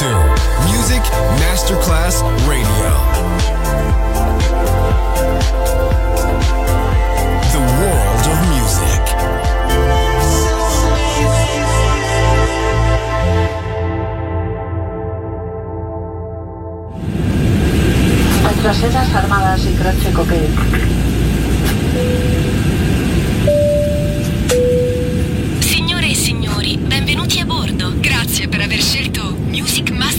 to Music Masterclass Radio. The world of music. Nuestras Armadas y crache Crachecoque.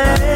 lane.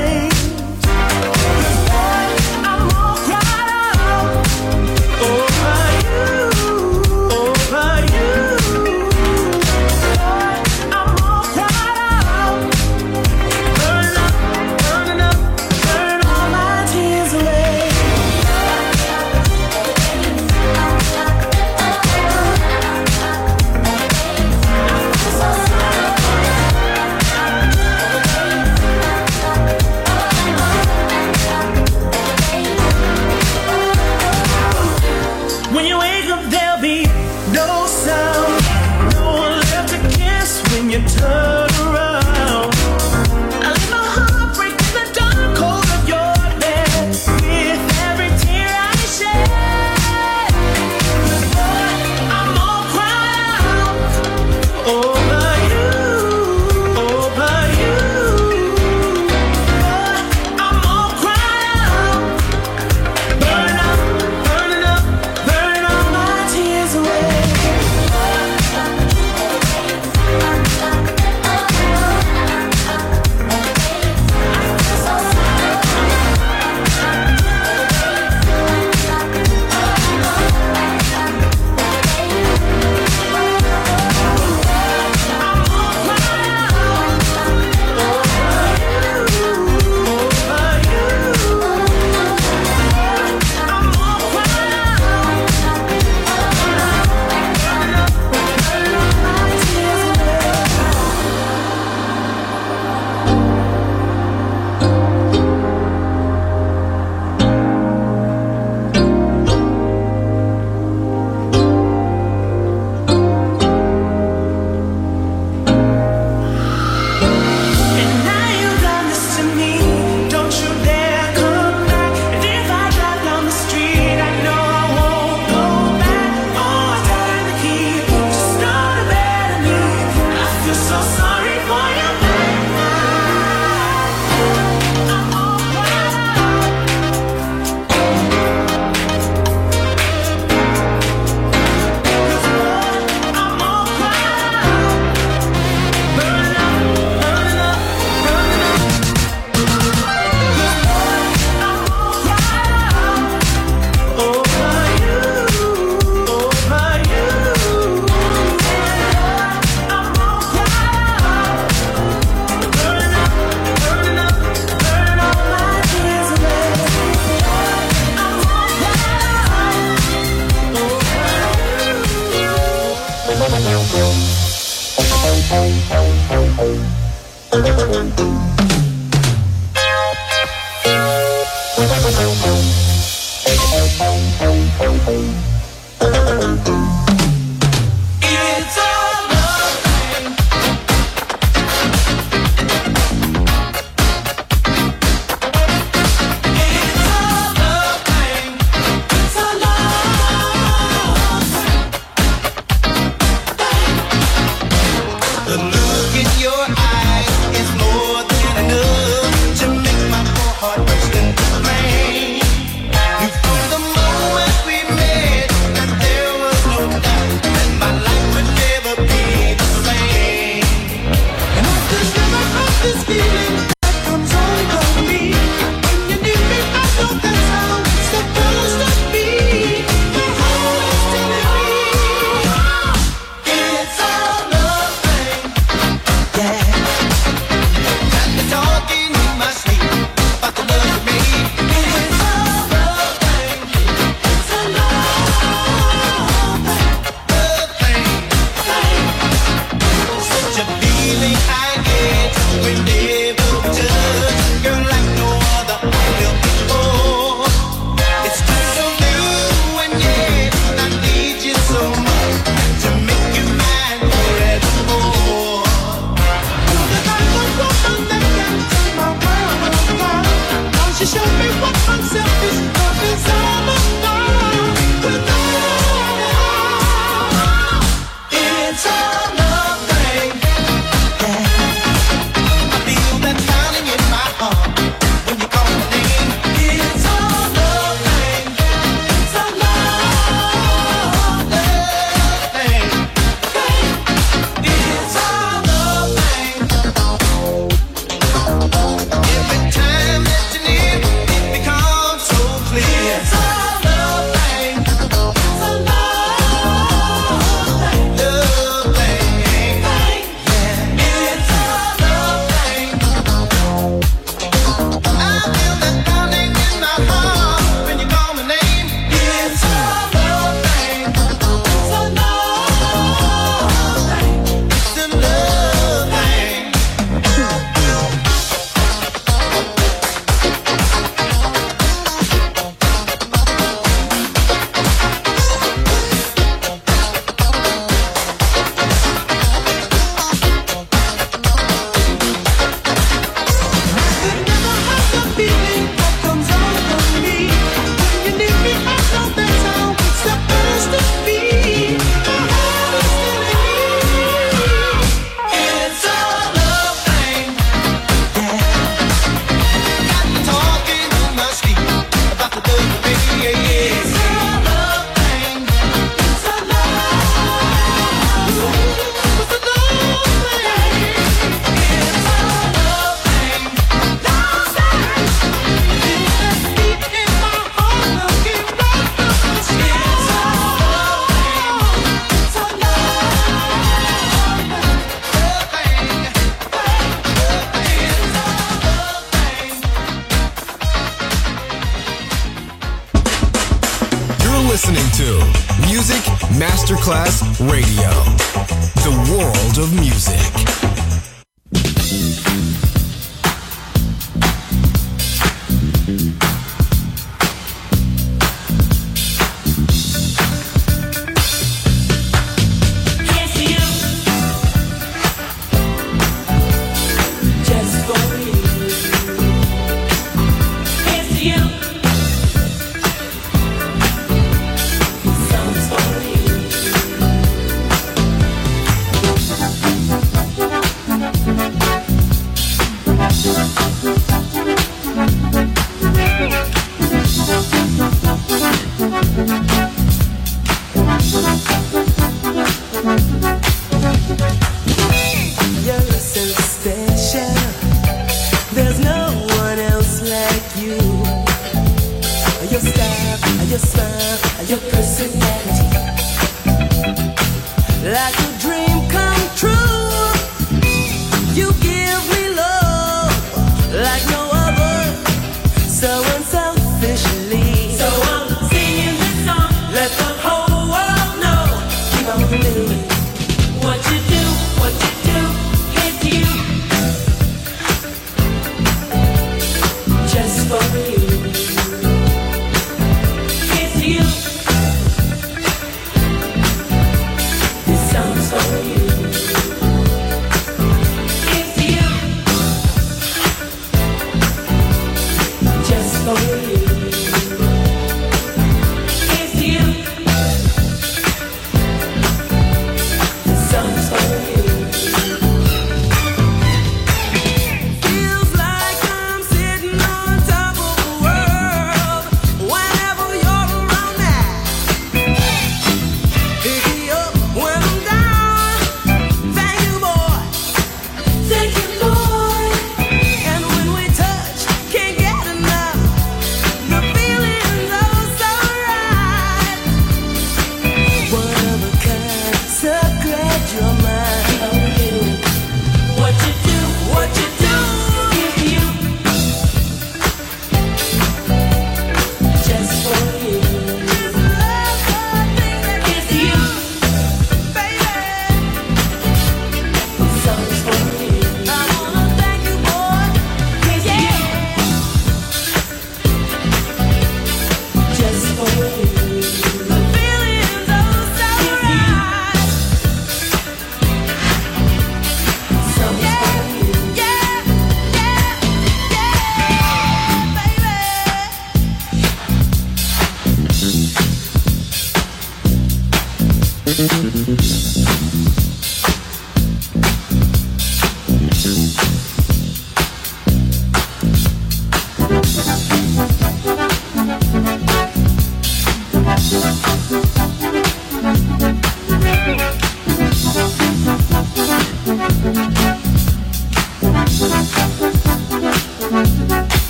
Take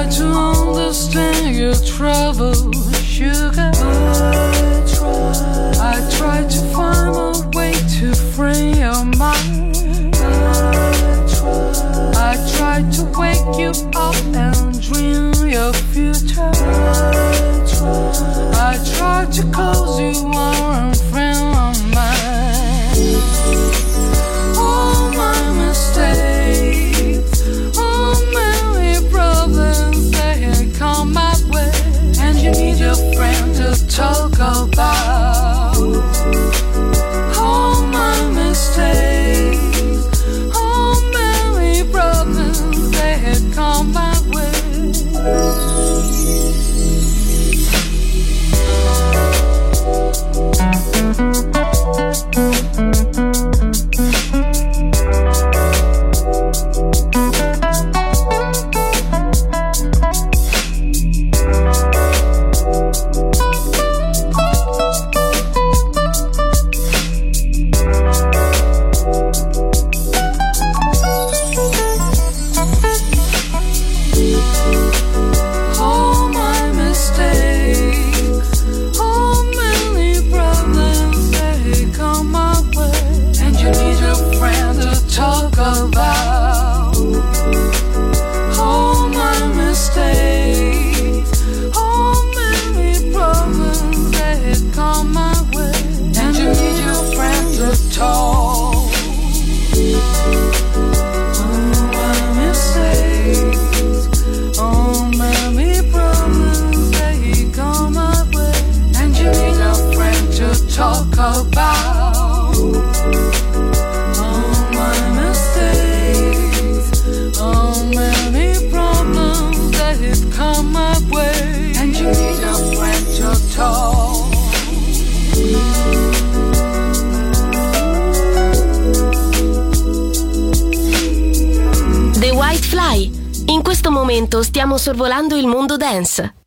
Try to understand your trouble, sugar. In questo momento stiamo sorvolando il mondo dance.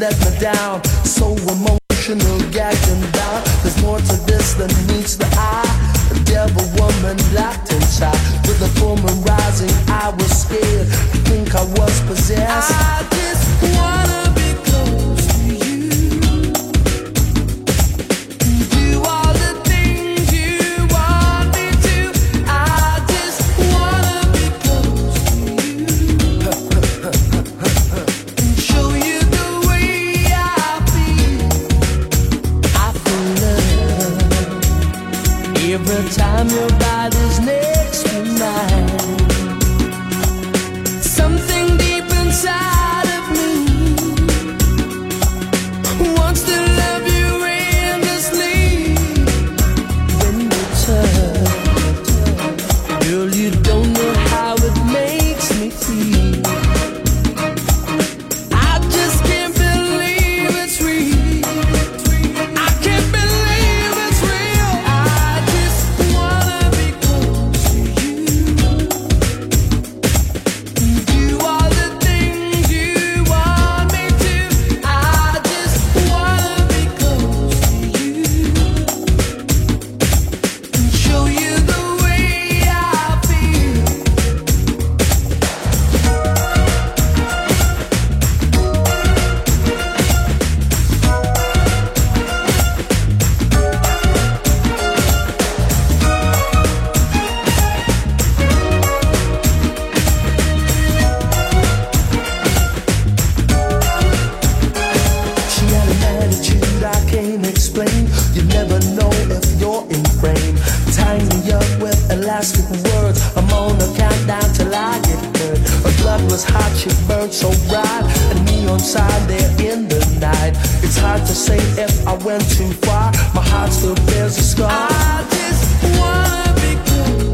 let me down. So emotional, gagging down. There's more to this than meets the eye. A devil woman locked inside with the full rising. I was scared. I think I was possessed. I Line me up with elastic words. I'm on a countdown till I get hurt. Her blood was hot, she burned so bright. A neon sign there in the night. It's hard to say if I went too far. My heart still bears a scar. I just wanna be cool.